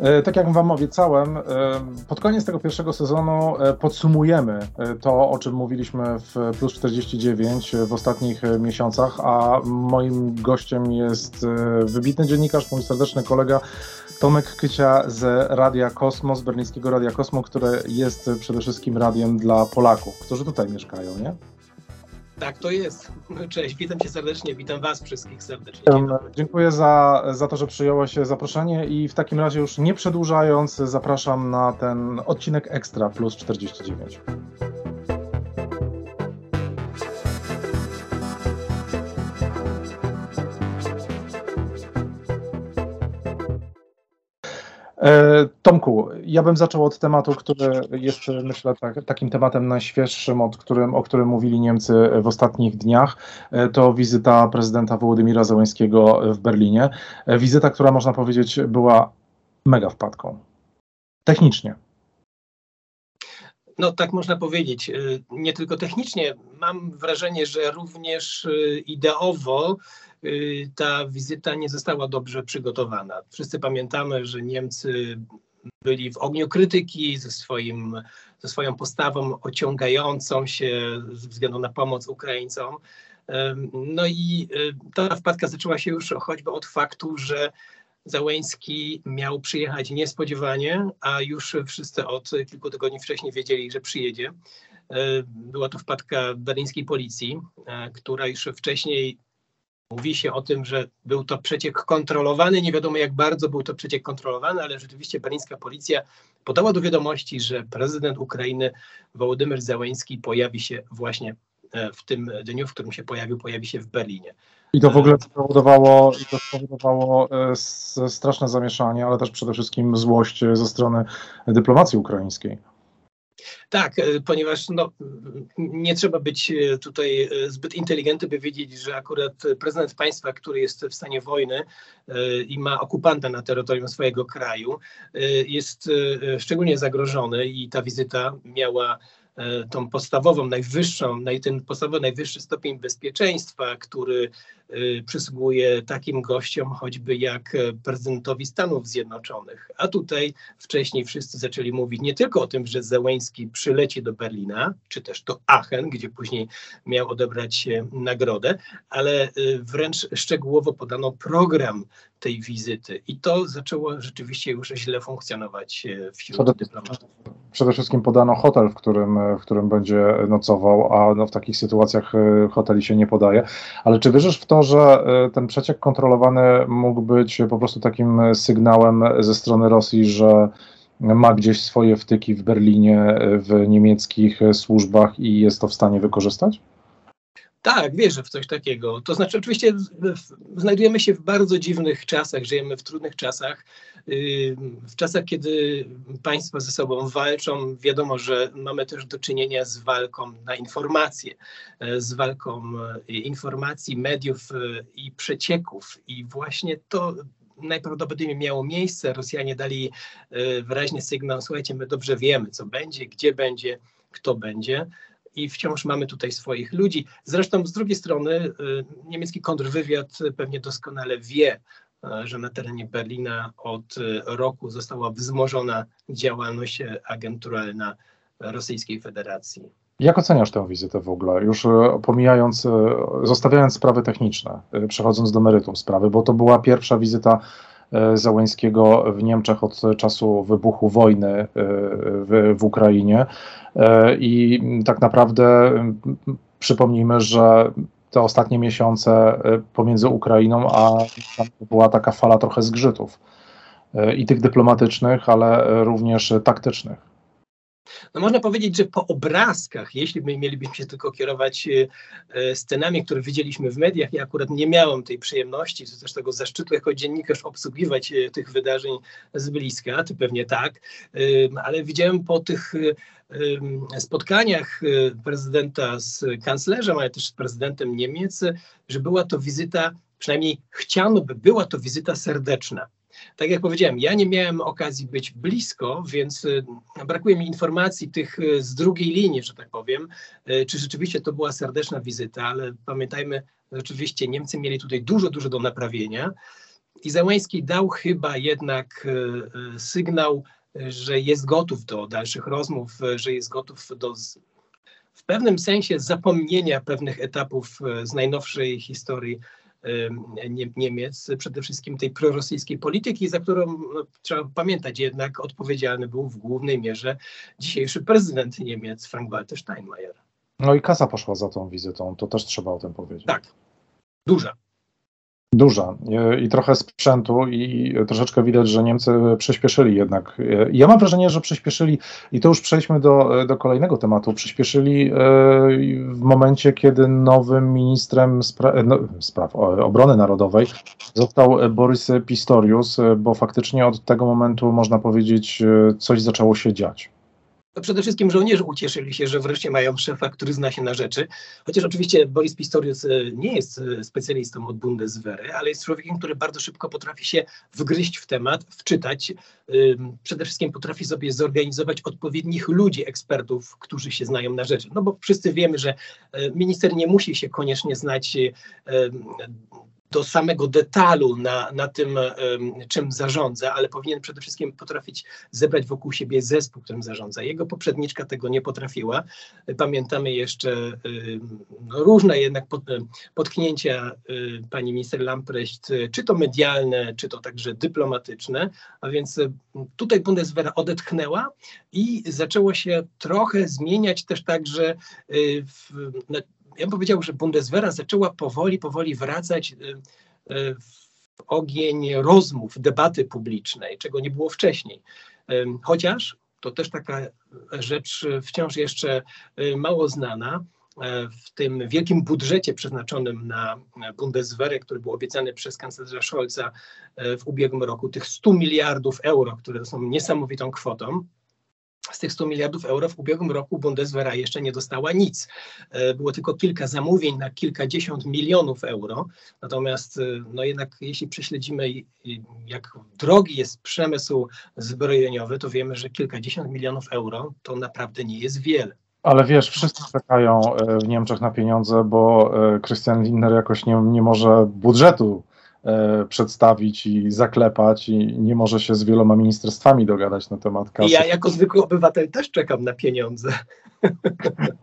E, tak jak Wam obiecałem, e, pod koniec tego pierwszego sezonu e, podsumujemy to, o czym mówiliśmy w Plus 49 w ostatnich miesiącach, a moim gościem jest wybitny dziennikarz, mój serdeczny kolega Tomek Kycia z Radia Kosmos, berlińskiego Radia Kosmos, które jest przede wszystkim radiem dla Polaków, którzy tutaj mieszkają, nie? Tak, to jest. Cześć, witam cię serdecznie, witam was wszystkich serdecznie. Dziękuję za, za to, że przyjąłeś zaproszenie i w takim razie już nie przedłużając, zapraszam na ten odcinek Ekstra plus 49. Tomku, ja bym zaczął od tematu, który jest, myślę, tak, takim tematem najświeższym, od którym, o którym mówili Niemcy w ostatnich dniach. E, to wizyta prezydenta Wołodymira Zełenskiego w Berlinie. E, wizyta, która można powiedzieć była mega wpadką. Technicznie. No tak można powiedzieć. Nie tylko technicznie. Mam wrażenie, że również ideowo Y, ta wizyta nie została dobrze przygotowana. Wszyscy pamiętamy, że Niemcy byli w ogniu krytyki ze, swoim, ze swoją postawą ociągającą się ze względu na pomoc Ukraińcom. No i y, ta wpadka zaczęła się już choćby od faktu, że Załęski miał przyjechać niespodziewanie, a już wszyscy od kilku tygodni wcześniej wiedzieli, że przyjedzie. Była to wpadka berlińskiej policji, która już wcześniej Mówi się o tym, że był to przeciek kontrolowany. Nie wiadomo, jak bardzo był to przeciek kontrolowany, ale rzeczywiście berlińska policja podała do wiadomości, że prezydent Ukrainy Wołodymyr Zełenski pojawi się właśnie e, w tym dniu, w którym się pojawił, pojawi się w Berlinie. I to w ogóle spowodowało, to spowodowało e, straszne zamieszanie, ale też przede wszystkim złość ze strony dyplomacji ukraińskiej. Tak, e, ponieważ no, nie trzeba być e, tutaj e, zbyt inteligentny, by wiedzieć, że akurat prezydent państwa, który jest w stanie wojny i ma okupanta na terytorium swojego kraju, jest szczególnie zagrożony i ta wizyta miała tą podstawową, najwyższą, ten podstawowy, najwyższy stopień bezpieczeństwa, który przysługuje takim gościom choćby jak e, prezydentowi Stanów Zjednoczonych. A tutaj wcześniej wszyscy zaczęli mówić nie tylko o tym, że Zełęński przyleci do Berlina, czy też do Aachen, gdzie później miał odebrać nagrodę, ale y, wręcz szczegółowo podano program tej wizyty i to zaczęło rzeczywiście już źle funkcjonować e, wśród przede, dyplomatów. Przede wszystkim podano hotel, w którym, w którym będzie nocował, a no w takich sytuacjach e, hoteli się nie podaje. Ale czy wierzysz w to, że e, ten przeciek kontrolowany mógł być po prostu takim sygnałem ze strony Rosji, że ma gdzieś swoje wtyki w Berlinie, w niemieckich służbach i jest to w stanie wykorzystać? Tak, wierzę w coś takiego. To znaczy, oczywiście znajdujemy się w bardzo dziwnych czasach, żyjemy w trudnych czasach. W czasach, kiedy państwa ze sobą walczą, wiadomo, że mamy też do czynienia z walką na informacje, e, z walką e, informacji, mediów e, i przecieków. I właśnie to najprawdopodobniej miało miejsce. Rosjanie dali wyraźny sygnał: słuchajcie, my dobrze wiemy, co będzie, gdzie będzie, kto będzie i wciąż mamy tutaj swoich ludzi. Zresztą z drugiej strony y, niemiecki kontrwywiad pewnie doskonale wie, y, że na terenie Berlina od y, roku została wzmożona działalność agenturalna Rosyjskiej Federacji. Jak oceniasz tę wizytę w ogóle? Już pomijając, zostawiając sprawy techniczne, przechodząc do meritum sprawy, bo to była pierwsza wizyta Załęskiego w Niemczech od czasu wybuchu wojny e, w, w Ukrainie. E, I tak naprawdę przypomnijmy, że te ostatnie miesiące pomiędzy Ukrainą a była taka fala trochę zgrzytów. I tych dyplomatycznych, ale również taktycznych. No można powiedzieć, że po obrazkach, jeśli my mielibyśmy się tylko kierować e, e, scenami, które widzieliśmy w mediach, ja akurat nie miałem tej przyjemności, czy też tego zaszczytu jako dziennikarz obsługiwać e, tych wydarzeń z bliska, ty pewnie tak, ale widziałem po tych spotkaniach prezydenta z kanclerzem, ale też z prezydentem Niemiec, że była to wizyta, przynajmniej chciano by, była to wizyta serdeczna tak jak powiedziałem, ja nie miałem okazji być blisko, więc y, brakuje mi informacji tych y, z drugiej linii, że tak powiem, y, czy rzeczywiście to była serdeczna wizyta, ale pamiętajmy, rzeczywiście Niemcy mieli tutaj dużo, dużo do naprawienia. I Zełański dał chyba jednak sygnał, że jest gotów do dalszych rozmów, że jest gotów do w pewnym sensie zapomnienia pewnych etapów z najnowszej historii Niemiec, przede wszystkim tej prorosyjskiej polityki, za którą no, trzeba pamiętać jednak odpowiedzialny był w głównej mierze dzisiejszy prezydent Niemiec, Frank-Walter Steinmeier. No i kasa poszła za tą wizytą, to też trzeba o tym powiedzieć. Tak, duża. Duża i trochę sprzętu i troszeczkę widać, że Niemcy przyspieszyli jednak. Ja mam wrażenie, że przyspieszyli i to już przejdźmy do, do kolejnego tematu. Przyspieszyli e, w momencie, kiedy nowym ministrem spra no, spraw obrony narodowej został Borys Pistorius, bo faktycznie od tego momentu można powiedzieć e, coś zaczęło się dziać to przede wszystkim żołnierze ucieszyli się, że wreszcie mają szefa, który zna się na rzeczy. Chociaż oczywiście Boris Pistorius e, nie jest e, specjalistą od Bundeswehry, ale jest człowiekiem, który bardzo szybko potrafi się wgryźć w temat, wczytać. Przede wszystkim potrafi sobie zorganizować odpowiednich ludzi, ekspertów, którzy się znają na rzeczy. No bo wszyscy wiemy, że e, minister nie musi się koniecznie znać do samego detalu na, na tym, czym zarządza, ale powinien przede wszystkim potrafić zebrać wokół siebie zespół, którym zarządza. Jego poprzedniczka tego nie potrafiła. Pamiętamy jeszcze no, różne jednak potknięcia pani minister Lamprecht, czy to medialne, czy to także dyplomatyczne, a więc tutaj Bundeswehr odetchnęła i zaczęło się trochę zmieniać też także y, w, ja bym powiedział, że Bundeswehra zaczęła powoli, powoli wracać y, y, w ogień rozmów, debaty publicznej, czego nie było wcześniej. Y, chociaż to też taka rzecz wciąż jeszcze mało znana. W tym wielkim budżecie przeznaczonym na Bundeswehrę, który był obiecany przez kanclerza Scholza w ubiegłym roku, tych 100 miliardów euro, które są niesamowitą kwotą, z tych 100 miliardów euro w ubiegłym roku Bundeswehra jeszcze nie dostała nic. E, było tylko kilka zamówień na kilkadziesiąt milionów euro. Natomiast e, no jednak jeśli prześledzimy jak drogi jest przemysł zbrojeniowy, to wiemy, że kilkadziesiąt milionów euro to naprawdę nie jest wiele. Ale wiesz, wszyscy czekają e, w Niemczech na pieniądze, bo Christian Lindner jakoś nie, nie może budżetu przedstawić i zaklepać i nie może się z wieloma ministerstwami dogadać na temat kasy. Ja jako zwykły obywatel też czekam na pieniądze.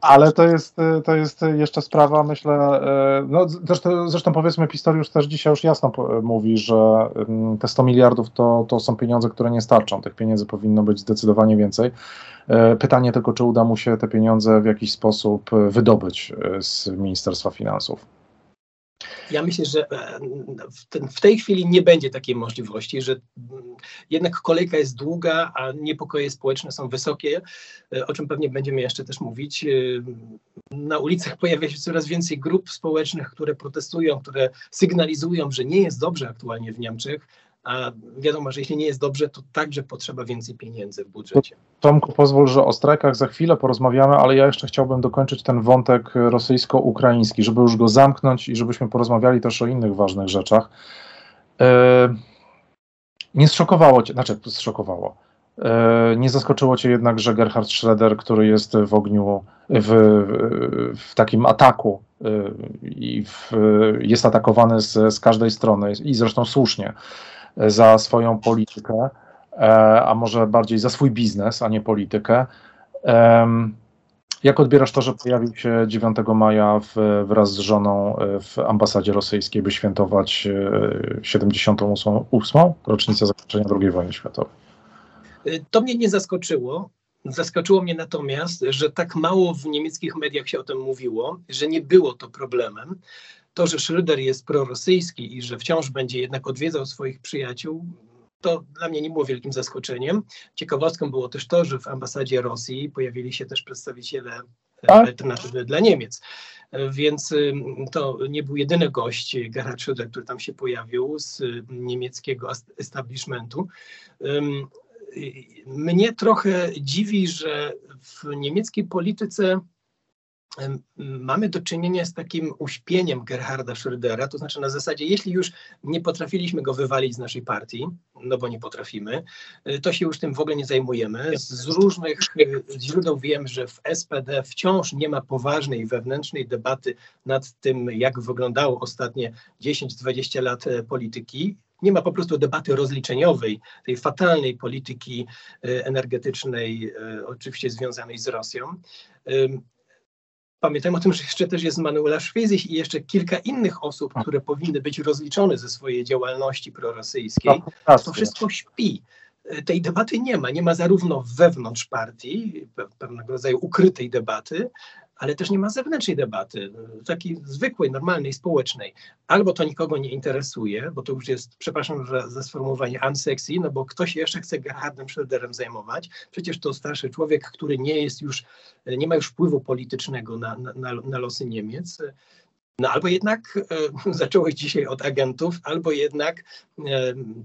Ale to jest, to jest jeszcze sprawa, myślę, e, no zresztą, zresztą powiedzmy Pistoriusz też dzisiaj już jasno mówi, że mm, te 100 miliardów to, to są pieniądze, które nie starczą. Tych pieniędzy powinno być zdecydowanie więcej. E, pytanie tylko, czy uda mu się te pieniądze w jakiś sposób wydobyć z Ministerstwa Finansów. Ja myślę, że e, w, tej chwili nie będzie takiej możliwości, że jednak kolejka jest długa, a niepokoje społeczne są wysokie, e, o czym pewnie będziemy jeszcze też mówić. E, na ulicach pojawia się coraz więcej grup społecznych, które protestują, które sygnalizują, że nie jest dobrze aktualnie w Niemczech, a wiadomo, że jeśli nie jest dobrze, to także potrzeba więcej pieniędzy w budżecie. Tomku, pozwól, że o strajkach za chwilę porozmawiamy, ale ja jeszcze chciałbym dokończyć ten wątek rosyjsko-ukraiński, żeby już go zamknąć i żebyśmy porozmawiali też o innych ważnych rzeczach. E, nie zszokowało cię, znaczy zszokowało. E, nie zaskoczyło cię jednak, że Gerhard Schroeder, który jest w ogniu, w, w takim ataku e, i w, jest atakowany z, z każdej strony i zresztą słusznie za swoją politykę, e, a może bardziej za swój biznes, a nie politykę. Jak odbierasz to, że pojawił się 9 maja w, wraz z żoną e, w ambasadzie rosyjskiej, by świętować 78. E, rocznicę zakończenia II wojny światowej? To mnie nie zaskoczyło. Zaskoczyło mnie natomiast, że tak mało w niemieckich mediach się o tym mówiło, że nie było to problemem. To, że Schröder jest prorosyjski i że wciąż będzie jednak odwiedzał swoich przyjaciół, to dla mnie nie było wielkim zaskoczeniem. Ciekawostką było też to, że w ambasadzie Rosji pojawili się też przedstawiciele e, tak. alternatywy dla Niemiec. Więc to nie był jedyny gość Gerhard Schröder, który tam się pojawił z niemieckiego establishmentu. Mnie trochę dziwi, że w niemieckiej polityce mamy do czynienia z takim uśpieniem Gerharda Schrödera, to znaczy na zasadzie, jeśli już nie potrafiliśmy go wywalić z naszej partii, no bo nie potrafimy, y, to się już tym w ogóle nie zajmujemy. Z różnych y, źródeł wiem, że w SPD wciąż nie ma poważnej wewnętrznej debaty nad tym, jak wyglądało ostatnie 10-20 lat e, polityki Nie ma po prostu debaty rozliczeniowej, tej fatalnej polityki energetycznej, oczywiście związanej z Rosją. Pamiętajmy o tym, że jeszcze też jest Manuela Szwedzich i jeszcze kilka innych osób, które powinny być rozliczone ze swojej działalności prorosyjskiej. No, to wszystko śpi tej debaty nie ma. Nie ma zarówno wewnątrz partii, pewnego rodzaju ukrytej debaty, ale też nie ma zewnętrznej debaty, takiej zwykłej, normalnej, społecznej. Albo to nikogo nie interesuje, bo to już jest, przepraszam za, za sformułowanie, unsexy, no bo ktoś jeszcze chce Gerhardem Schröderem zajmować. Przecież to starszy człowiek, który nie jest już, nie ma już wpływu politycznego na, na, na losy Niemiec. No albo jednak e, zacząłeś dzisiaj od agentów, albo jednak e,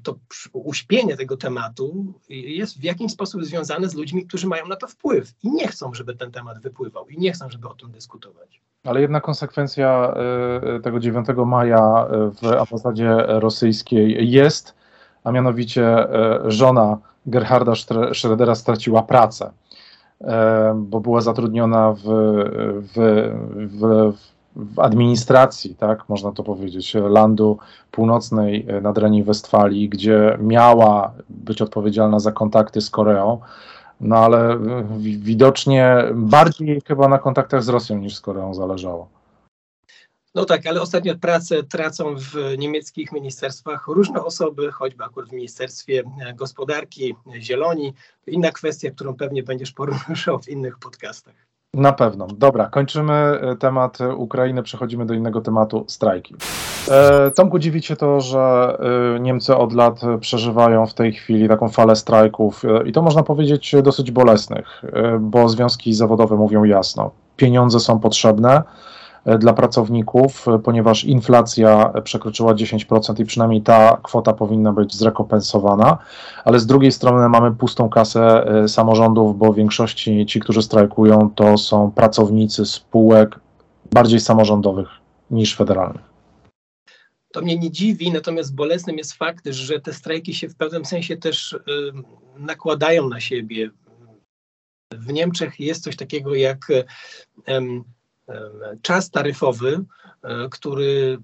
to uśpienie tego tematu jest w jakiś sposób związane z ludźmi, którzy mają na to wpływ i nie chcą, żeby ten temat wypływał i nie chcą, żeby o tym dyskutować. Ale jedna konsekwencja e, tego 9 maja w ambasadzie rosyjskiej jest, a mianowicie żona Gerharda Schrödera straciła pracę, bo była zatrudniona w, w, w, w administracji, tak, można to powiedzieć, landu północnej e, nad Reni Westfalii, gdzie miała być odpowiedzialna za kontakty z Koreą, no ale e, widocznie bardziej chyba na kontaktach z Rosją niż z Koreą zależało. No tak, ale ostatnio pracę tracą w niemieckich ministerstwach różne osoby, choćby akurat w Ministerstwie Gospodarki, Zieloni. Inna kwestia, którą pewnie będziesz poruszał w innych podcastach. Na pewno. Dobra, kończymy e, temat Ukrainy, przechodzimy do innego tematu strajki. E, Tomku, dziwi to, że e, Niemcy od lat przeżywają w tej chwili taką falę strajków i to można powiedzieć dosyć bolesnych, bo związki zawodowe mówią jasno, pieniądze są potrzebne, E, dla pracowników, e, ponieważ inflacja przekroczyła 10% i przynajmniej ta kwota powinna być zrekompensowana, ale z drugiej strony mamy pustą kasę e, samorządów, bo w większości ci, którzy strajkują, to są pracownicy spółek bardziej samorządowych niż federalnych. To mnie nie dziwi, natomiast bolesnym jest fakt, że te strajki się w pewnym sensie też nakładają na siebie. W Niemczech jest coś takiego jak czas taryfowy, e, który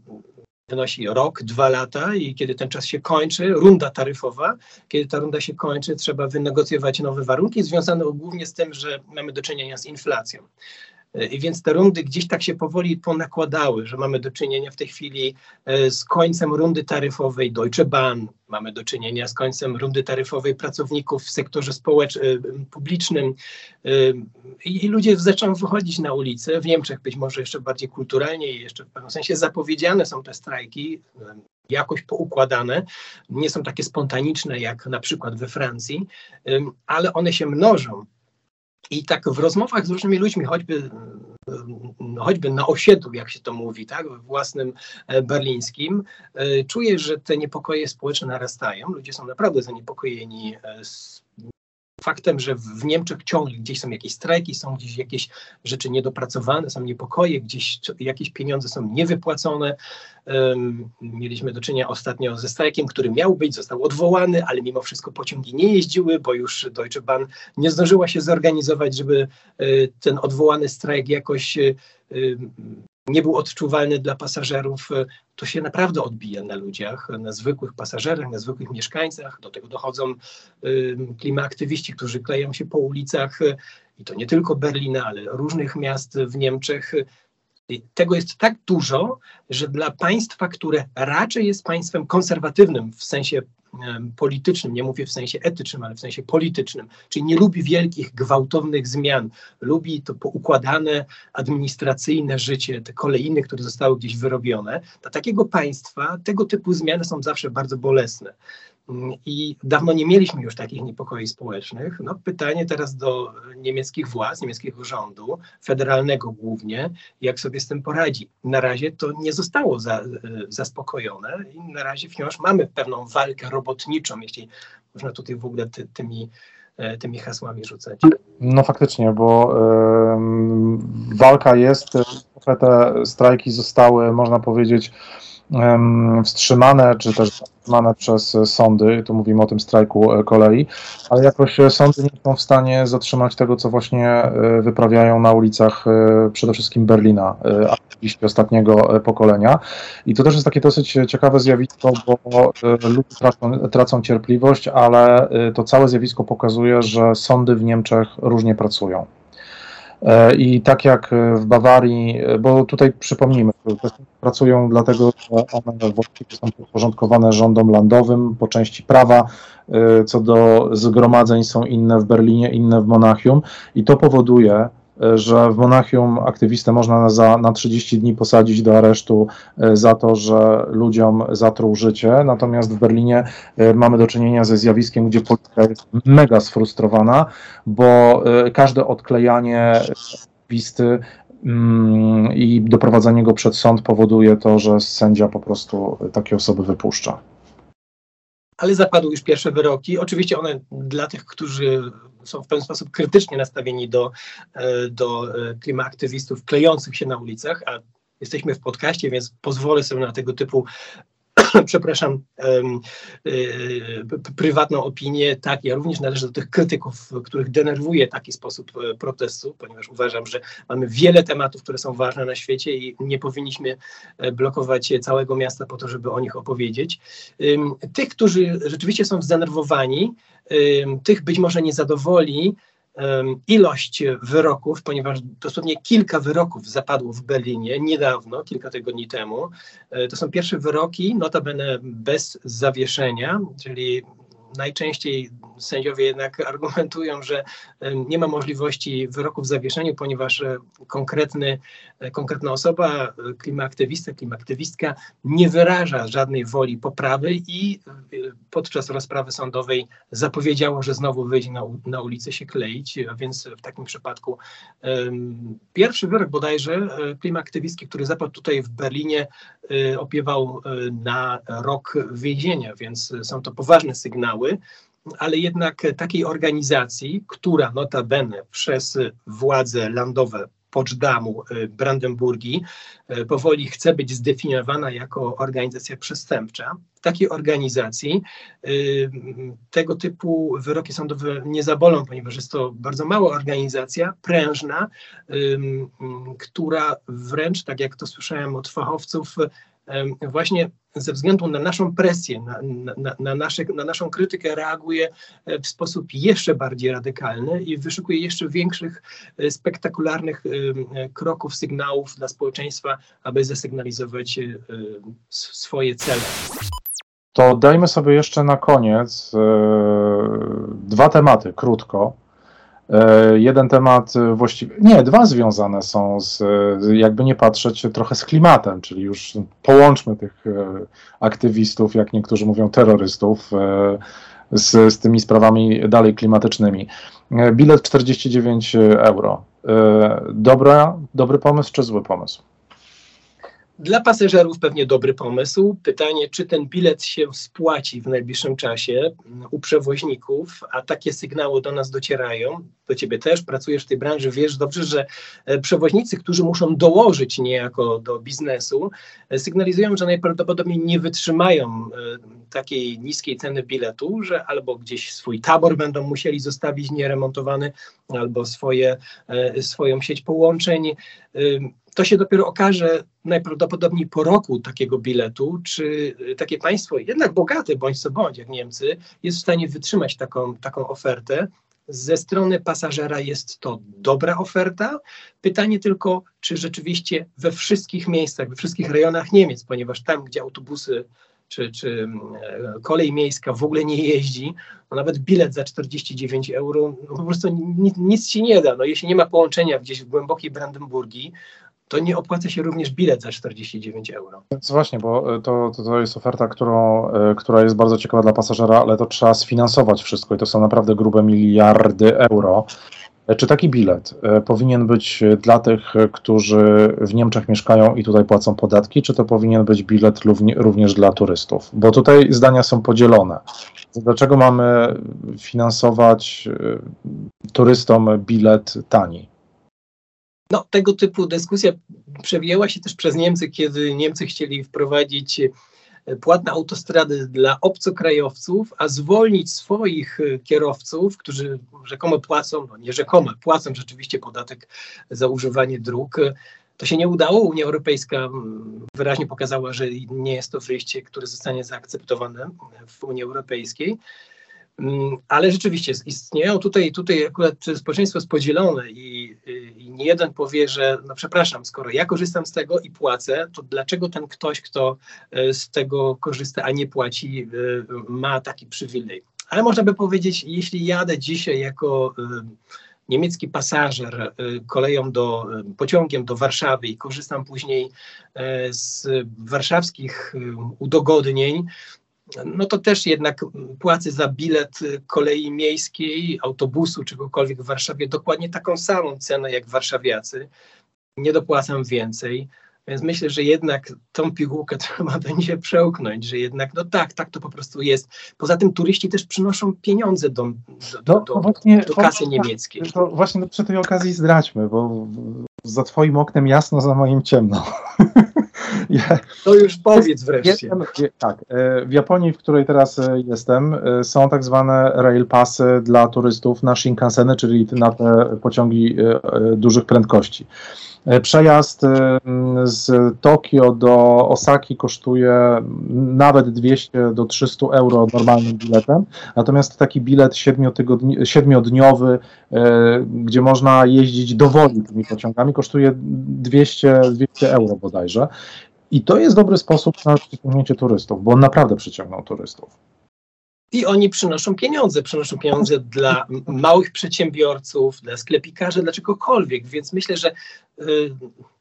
wynosi rok, dwa lata i kiedy ten czas się kończy, runda taryfowa, kiedy ta runda się kończy, trzeba wynegocjować nowe warunki związane głównie z tym, że mamy do czynienia z inflacją. I więc te rundy gdzieś tak się powoli ponakładały, że mamy do czynienia w tej chwili e, z końcem rundy taryfowej Deutsche Bahn, mamy do czynienia z końcem rundy taryfowej pracowników w sektorze społecznym, e, publicznym e, i ludzie zaczną wychodzić na ulicę. W Niemczech być może jeszcze bardziej kulturalnie i jeszcze w pewnym sensie zapowiedziane są te strajki, jakoś poukładane, nie są takie spontaniczne jak na przykład we Francji, ale one się mnożą i tak w rozmowach z różnymi ludźmi, choćby, no, choćby na osiedlu, jak się to mówi, tak, w własnym e, berlińskim, e, czuję, że te niepokoje społeczne narastają. Ludzie są naprawdę zaniepokojeni e, faktem, że w Niemczech ciągle gdzieś są jakieś strajki, są gdzieś jakieś rzeczy niedopracowane, są niepokoje, gdzieś jakieś pieniądze są niewypłacone. Um, mieliśmy do czynienia ostatnio ze strajkiem, który miał być, został odwołany, ale mimo wszystko pociągi nie jeździły, bo już Deutsche Bahn nie zdążyła się zorganizować, żeby y, ten odwołany strajk jakoś y, nie był odczuwalny dla pasażerów, to się naprawdę odbija na ludziach, na zwykłych pasażerach, na zwykłych mieszkańcach. Do tego dochodzą klimaaktywiści, którzy kleją się po ulicach i to nie tylko Berlina, ale różnych miast w Niemczech. Tego jest tak dużo, że dla państwa, które raczej jest państwem konserwatywnym w sensie politycznym, nie mówię w sensie etycznym, ale w sensie politycznym, czyli nie lubi wielkich, gwałtownych zmian, lubi to poukładane administracyjne życie, te kolejne, które zostały gdzieś wyrobione. Dla takiego państwa tego typu zmiany są zawsze bardzo bolesne. I dawno nie mieliśmy już takich niepokoi społecznych. No, pytanie teraz do niemieckich władz, niemieckiego rządu, federalnego głównie, jak sobie z tym poradzi. Na razie to nie zostało za, zaspokojone i na razie wciąż mamy pewną walkę robotniczą, jeśli można tutaj w ogóle ty, tymi, e, tymi hasłami rzucać. No faktycznie, bo y, walka jest, te strajki zostały, można powiedzieć, wstrzymane, czy też zatrzymane przez sądy, tu mówimy o tym strajku e, kolei, ale jakoś sądy nie są w stanie zatrzymać tego, co właśnie e, wyprawiają na ulicach e, przede wszystkim Berlina aktywiści ostatniego pokolenia. I to też jest takie dosyć ciekawe zjawisko, bo ludzie tracą, tracą cierpliwość, ale to całe zjawisko pokazuje, że sądy w Niemczech różnie pracują. E, I tak jak w Bawarii, e, bo tutaj przypomnijmy, pracują dlatego, że one właściwie są podporządkowane rządom landowym po części prawa, e, co do zgromadzeń są inne w Berlinie, inne w Monachium i to powoduje, że w Monachium aktywistę można za, na 30 dni posadzić do aresztu e, za to, że ludziom zatruł życie, natomiast w Berlinie e, mamy do czynienia ze zjawiskiem, gdzie policja jest mega sfrustrowana, bo e, każde odklejanie aktywisty mm, i doprowadzenie go przed sąd powoduje to, że sędzia po prostu takie osoby wypuszcza ale zapadły już pierwsze wyroki. Oczywiście one dla tych, którzy są w pewien sposób krytycznie nastawieni do, e, do e, klimaaktywistów klejących się na ulicach, a jesteśmy w podcaście, więc pozwolę sobie na tego typu przepraszam, y, prywatną opinię, tak, ja również należę do tych krytyków, których denerwuje taki sposób e, protestu, ponieważ uważam, że mamy wiele tematów, które są ważne na świecie i nie powinniśmy e, blokować całego miasta po to, żeby o nich opowiedzieć. Tych, którzy rzeczywiście są zdenerwowani, tych być może nie zadowoli ilość wyroków, ponieważ dosłownie kilka wyroków zapadło w Berlinie niedawno, kilka tygodni temu. E, to są pierwsze wyroki, notabene bez zawieszenia, czyli najczęściej sędziowie jednak argumentują, że nie ma możliwości wyroku w zawieszeniu, ponieważ e, konkretny, e, konkretna osoba, e, klimaktywista, klimaktywistka nie wyraża żadnej woli poprawy i podczas rozprawy sądowej zapowiedziało, że znowu wyjdzie na, na ulicę się kleić, a więc w takim przypadku um, pierwszy wyrok bodajże klimaktywistki, który zapadł tutaj w Berlinie, opiewał na rok więzienia, więc są to poważne sygnały ale jednak takiej organizacji, która notabene przez władze landowe Poczdamу, y, Brandenburgii y, powoli chce być zdefiniowana jako organizacja przestępcza. W takiej organizacji y, tego typu wyroki sądowe nie zabolą, ponieważ jest to bardzo mała organizacja, prężna, która wręcz, tak jak to słyszałem od fachowców, właśnie ze względu na naszą presję, na, na, na, nasze, na naszą krytykę reaguje e, w sposób jeszcze bardziej radykalny i wyszukuje jeszcze większych, e, spektakularnych e, kroków, sygnałów dla społeczeństwa, aby zasygnalizować swoje cele. To dajmy sobie jeszcze na koniec dwa tematy, krótko. E, jeden temat właściwie, nie, dwa związane są z, jakby nie patrzeć, trochę z klimatem, czyli już połączmy tych e, aktywistów, jak niektórzy mówią, terrorystów, e, z, z tymi sprawami dalej klimatycznymi. Bilet 49 euro. Dobra, dobry pomysł czy zły pomysł? Dla pasażerów pewnie dobry pomysł. Pytanie, czy ten bilet się spłaci w najbliższym czasie u przewoźników, a takie sygnały do nas docierają. Do ciebie też pracujesz w tej branży, wiesz dobrze, że e, przewoźnicy, którzy muszą dołożyć niejako do biznesu, e, sygnalizują, że najprawdopodobniej nie wytrzymają e, takiej niskiej ceny biletu, że albo gdzieś swój tabor będą musieli zostawić nieremontowany, albo swoje, swoją sieć połączeń to się dopiero okaże najprawdopodobniej po roku takiego biletu, czy y, takie państwo, jednak bogate bądź co bądź, jak Niemcy, jest w stanie wytrzymać taką, taką ofertę. Ze strony pasażera jest to dobra oferta. Pytanie tylko, czy rzeczywiście we wszystkich miejscach, we wszystkich rejonach Niemiec, ponieważ tam, gdzie autobusy czy, czy e, kolej miejska w ogóle nie jeździ, no nawet bilet za 49 euro no po prostu nic, nic ci nie da. No jeśli nie ma połączenia gdzieś w głębokiej Brandenburgii, to nie opłaca się również bilet za 49 euro. Więc właśnie, bo e, to, to, to jest oferta, którą, e, która jest bardzo ciekawa dla pasażera, ale to trzeba sfinansować wszystko i to są naprawdę grube miliardy euro. E, czy taki bilet powinien być dla tych, którzy w Niemczech mieszkają i tutaj płacą podatki, czy to powinien być bilet również dla turystów? Bo tutaj zdania są podzielone. Dlaczego mamy finansować turystom bilet tani? No, tego typu dyskusja przewijała się też przez Niemcy, kiedy Niemcy chcieli wprowadzić płatne autostrady dla obcokrajowców, a zwolnić swoich kierowców, którzy rzekomo płacą, no nie rzekomo, płacą rzeczywiście podatek za używanie dróg. To się nie udało. Unia Europejska wyraźnie pokazała, że nie jest to wyjście, które zostanie zaakceptowane w Unii Europejskiej. Mm, ale rzeczywiście istnieją tutaj, tutaj akurat społeczeństwo jest podzielone i, i nie jeden powie, że no przepraszam, skoro ja korzystam z tego i płacę, to dlaczego ten ktoś, kto e, z tego korzysta, a nie płaci, e, ma taki przywilej? Ale można by powiedzieć, jeśli jadę dzisiaj jako niemiecki pasażer koleją do, pociągiem do Warszawy i korzystam później z warszawskich udogodnień, no to też jednak płacę za bilet kolei miejskiej, autobusu, czegokolwiek w Warszawie dokładnie taką samą cenę jak warszawiacy. Nie dopłacam więcej. Więc myślę, że jednak tą pigułkę trzeba będzie przełknąć, że jednak, no tak, tak to po prostu jest. Poza tym turyści też przynoszą pieniądze do, do, no, do, do, właśnie, do kasy niemieckiej. To właśnie przy tej okazji zdradźmy, bo za twoim oknem jasno, za moim ciemno. To już powiedz wreszcie. tak, e, w Japonii, w której teraz e, jestem, e, są tak zwane rail passy dla turystów na Shinkanseny, czyli na te pociągi dużych prędkości. Przejazd z Tokio do Osaki kosztuje nawet 200 do 300 euro normalnym biletem, natomiast taki bilet siedmiodniowy, gdzie można jeździć dowolnie tymi pociągami, kosztuje 200, 200 euro bodajże. I to jest dobry sposób na przyciągnięcie turystów, bo on naprawdę przyciągnął turystów. I oni przynoszą pieniądze, przynoszą pieniądze dla małych przedsiębiorców, dla sklepikarzy, dla czegokolwiek. Więc myślę, że y,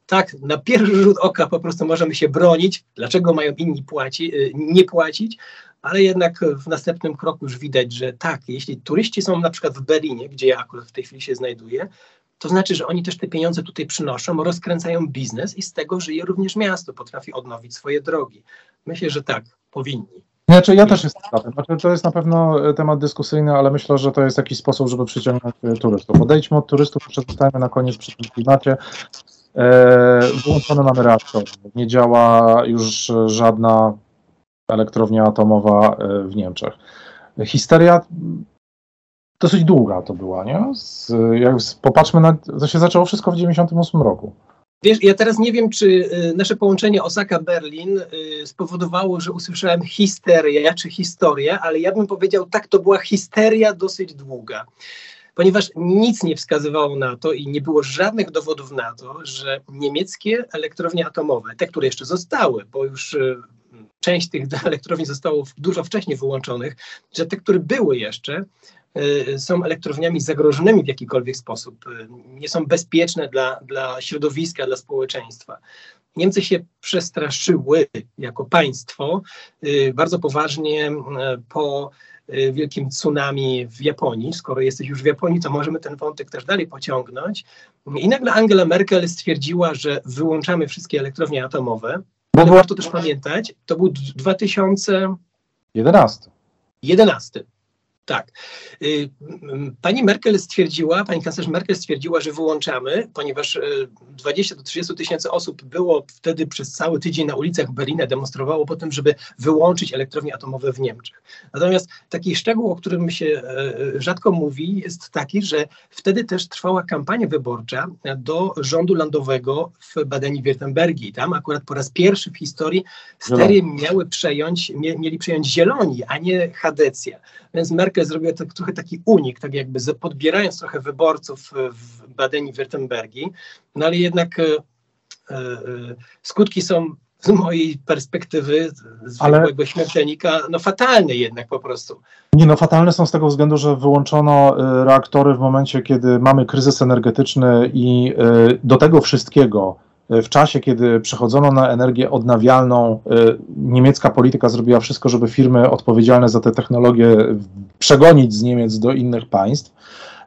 tak, na pierwszy rzut oka po prostu możemy się bronić, dlaczego mają inni płaci, y, nie płacić, ale jednak w następnym kroku już widać, że tak, jeśli turyści są na przykład w Berlinie, gdzie ja akurat w tej chwili się znajduję, to znaczy, że oni też te pieniądze tutaj przynoszą, rozkręcają biznes i z tego żyje również miasto, potrafi odnowić swoje drogi. Myślę, że tak, powinni. Znaczy, ja też jestem za tym. Znaczy, to jest na pewno e, temat dyskusyjny, ale myślę, że to jest jakiś sposób, żeby przyciągnąć e, turystów. Odejdźmy od turystów, przeczytajmy na koniec przy tym klimacie. E, wyłączone mamy reaktor. Nie działa już żadna elektrownia atomowa w Niemczech. Histeria dosyć długa to była, nie? Z, jak popatrzmy na, to się zaczęło wszystko w 98 roku. Wiesz, ja teraz nie wiem, czy y, nasze połączenie Osaka-Berlin y, spowodowało, że usłyszałem histerię czy historię, ale ja bym powiedział, tak, to była histeria dosyć długa. Ponieważ nic nie wskazywało na to i nie było żadnych dowodów na to, że niemieckie elektrownie atomowe, te, które jeszcze zostały, bo już y, część tych elektrowni zostało dużo wcześniej wyłączonych, że te, które były jeszcze, są elektrowniami zagrożonymi w jakikolwiek sposób, y, nie są bezpieczne dla, dla środowiska, dla społeczeństwa. Niemcy się przestraszyły jako państwo y, bardzo poważnie po wielkim tsunami w Japonii. Skoro jesteś już w Japonii, to możemy ten wątek też dalej pociągnąć. I nagle Angela Merkel stwierdziła, że wyłączamy wszystkie elektrownie atomowe. Bo warto też pamiętać, to był 2011. 11. Tak. Y, pani Merkel stwierdziła, pani kanclerz Merkel stwierdziła, że wyłączamy, ponieważ 20 y, do 30 tysięcy osób było wtedy przez cały tydzień na ulicach Berlina, demonstrowało po tym, żeby wyłączyć elektrownie atomowe w Niemczech. Natomiast taki szczegół, o którym się e, rzadko mówi, jest taki, że wtedy też trwała kampania wyborcza do rządu landowego w Badeni-Württembergii. Tam akurat po raz pierwszy w historii stery miały przejąć, mieli przejąć zieloni, a nie Hadecja. Więc Merkel zrobiła tak, trochę taki unik, tak jakby podbierając trochę wyborców w Badeni-Württembergii, no ale jednak e, e, skutki są z mojej perspektywy zwykłego ale... śmiertelnika, no fatalne jednak po prostu. Nie, no fatalne są z tego względu, że wyłączono e, reaktory w momencie, kiedy mamy kryzys energetyczny i e, do tego wszystkiego w czasie, kiedy przechodzono na energię odnawialną, y, niemiecka polityka zrobiła wszystko, żeby firmy odpowiedzialne za te technologie przegonić z Niemiec do innych państw.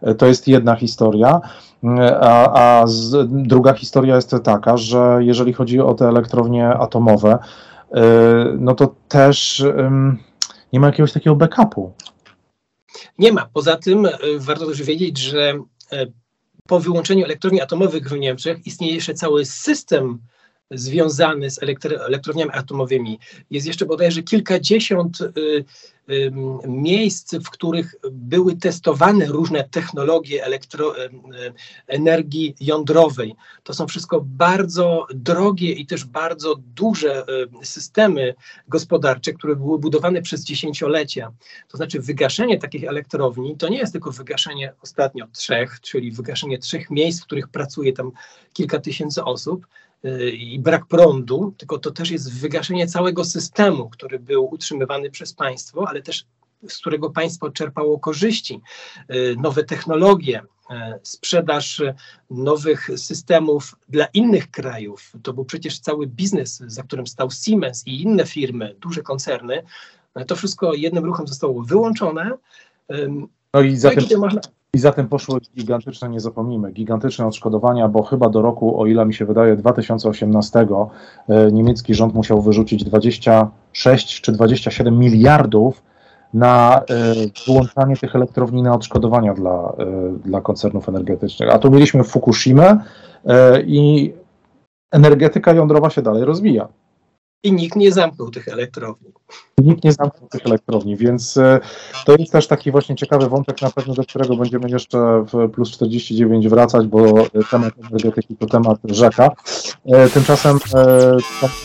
Y, to jest jedna historia. Y, a, a z, druga historia jest taka, że jeżeli chodzi o te elektrownie atomowe, no to też nie ma jakiegoś takiego backupu. Nie ma. Poza tym warto też wiedzieć, że po wyłączeniu elektrowni atomowych w Niemczech istnieje jeszcze cały system związany z elektrowniami atomowymi. Jest jeszcze bodajże kilkadziesiąt y, miejsc, w których były testowane różne technologie elektro, y, energii jądrowej. To są wszystko bardzo drogie i też bardzo duże systemy gospodarcze, które były budowane przez dziesięciolecia. To znaczy wygaszenie takich elektrowni to nie jest tylko wygaszenie ostatnio trzech, czyli wygaszenie trzech miejsc, w których pracuje tam kilka tysięcy osób, i brak prądu, tylko to też jest wygaszenie całego systemu, który był utrzymywany przez państwo, ale też z którego państwo czerpało korzyści, y, nowe technologie, y, sprzedaż nowych systemów dla innych krajów. To był przecież cały biznes, za którym stał Siemens i inne firmy, duże koncerny. To wszystko jednym ruchem zostało wyłączone. No i zatem, no można... I zatem poszły gigantyczne, nie zapomnijmy, gigantyczne odszkodowania, bo chyba do roku, o ile mi się wydaje, 2018 e, niemiecki rząd musiał wyrzucić 26 czy 27 miliardów na e, wyłączanie tych elektrowni na odszkodowania dla, e, dla koncernów energetycznych. A tu mieliśmy Fukushimę i energetyka jądrowa się dalej rozwija i nikt nie zamknął tych elektrowni. Nikt nie zamknął tych elektrowni, więc e, to jest też taki właśnie ciekawy wątek, na pewno do którego będziemy jeszcze w plus 49 wracać, bo temat energetyki to temat rzeka. E, tymczasem e,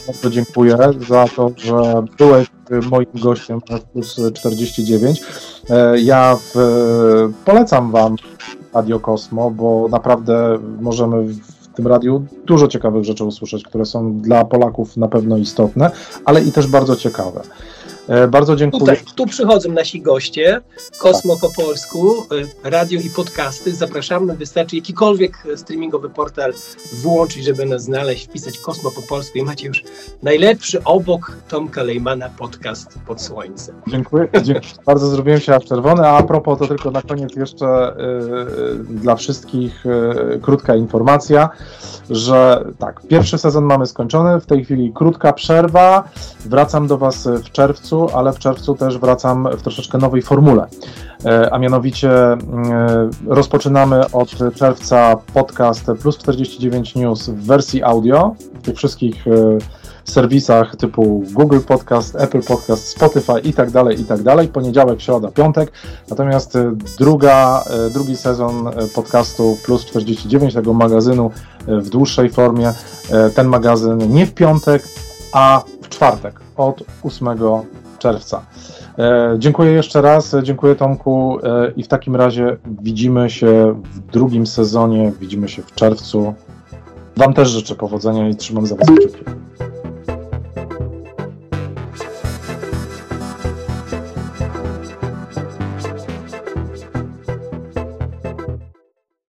bardzo dziękuję za to, że byłeś moim gościem w plus 49. Ja polecam Wam Radio Kosmo, bo naprawdę możemy tym radiu dużo ciekawych rzeczy usłyszeć, które są dla Polaków na pewno istotne, ale i też bardzo ciekawe. E, bardzo dziękuję. Tutaj, tu przychodzą nasi goście, Kosmo po polsku, e, radio i podcasty. Zapraszamy, wystarczy jakikolwiek streamingowy portal wyłączyć, żeby nas znaleźć, wpisać Kosmo po polsku i macie już najlepszy obok Tomka Lejmana podcast pod słońcem. Dziękuję, dziękuję. bardzo zrobiłem się aż czerwony, a, a propos to tylko na koniec jeszcze yy, dla wszystkich yy, krótka informacja, że tak, pierwszy sezon mamy skończony, w tej chwili krótka przerwa, wracam do Was w czerwcu, ale w czerwcu też wracam w troszeczkę nowej formule. E, a mianowicie e, rozpoczynamy od czerwca podcast Plus 49 News w wersji audio w tych wszystkich e, serwisach typu Google Podcast, Apple Podcast, Spotify i tak dalej, i tak dalej. Poniedziałek, środa, piątek. Natomiast druga, drugi sezon podcastu Plus 49, tego magazynu w dłuższej formie, ten magazyn nie w piątek, a w czwartek od 8 czerwca. E, dziękuję jeszcze raz, dziękuję Tomku e, i w takim razie widzimy się w drugim sezonie, widzimy się w czerwcu. Wam też życzę powodzenia i trzymam za Was kciuki.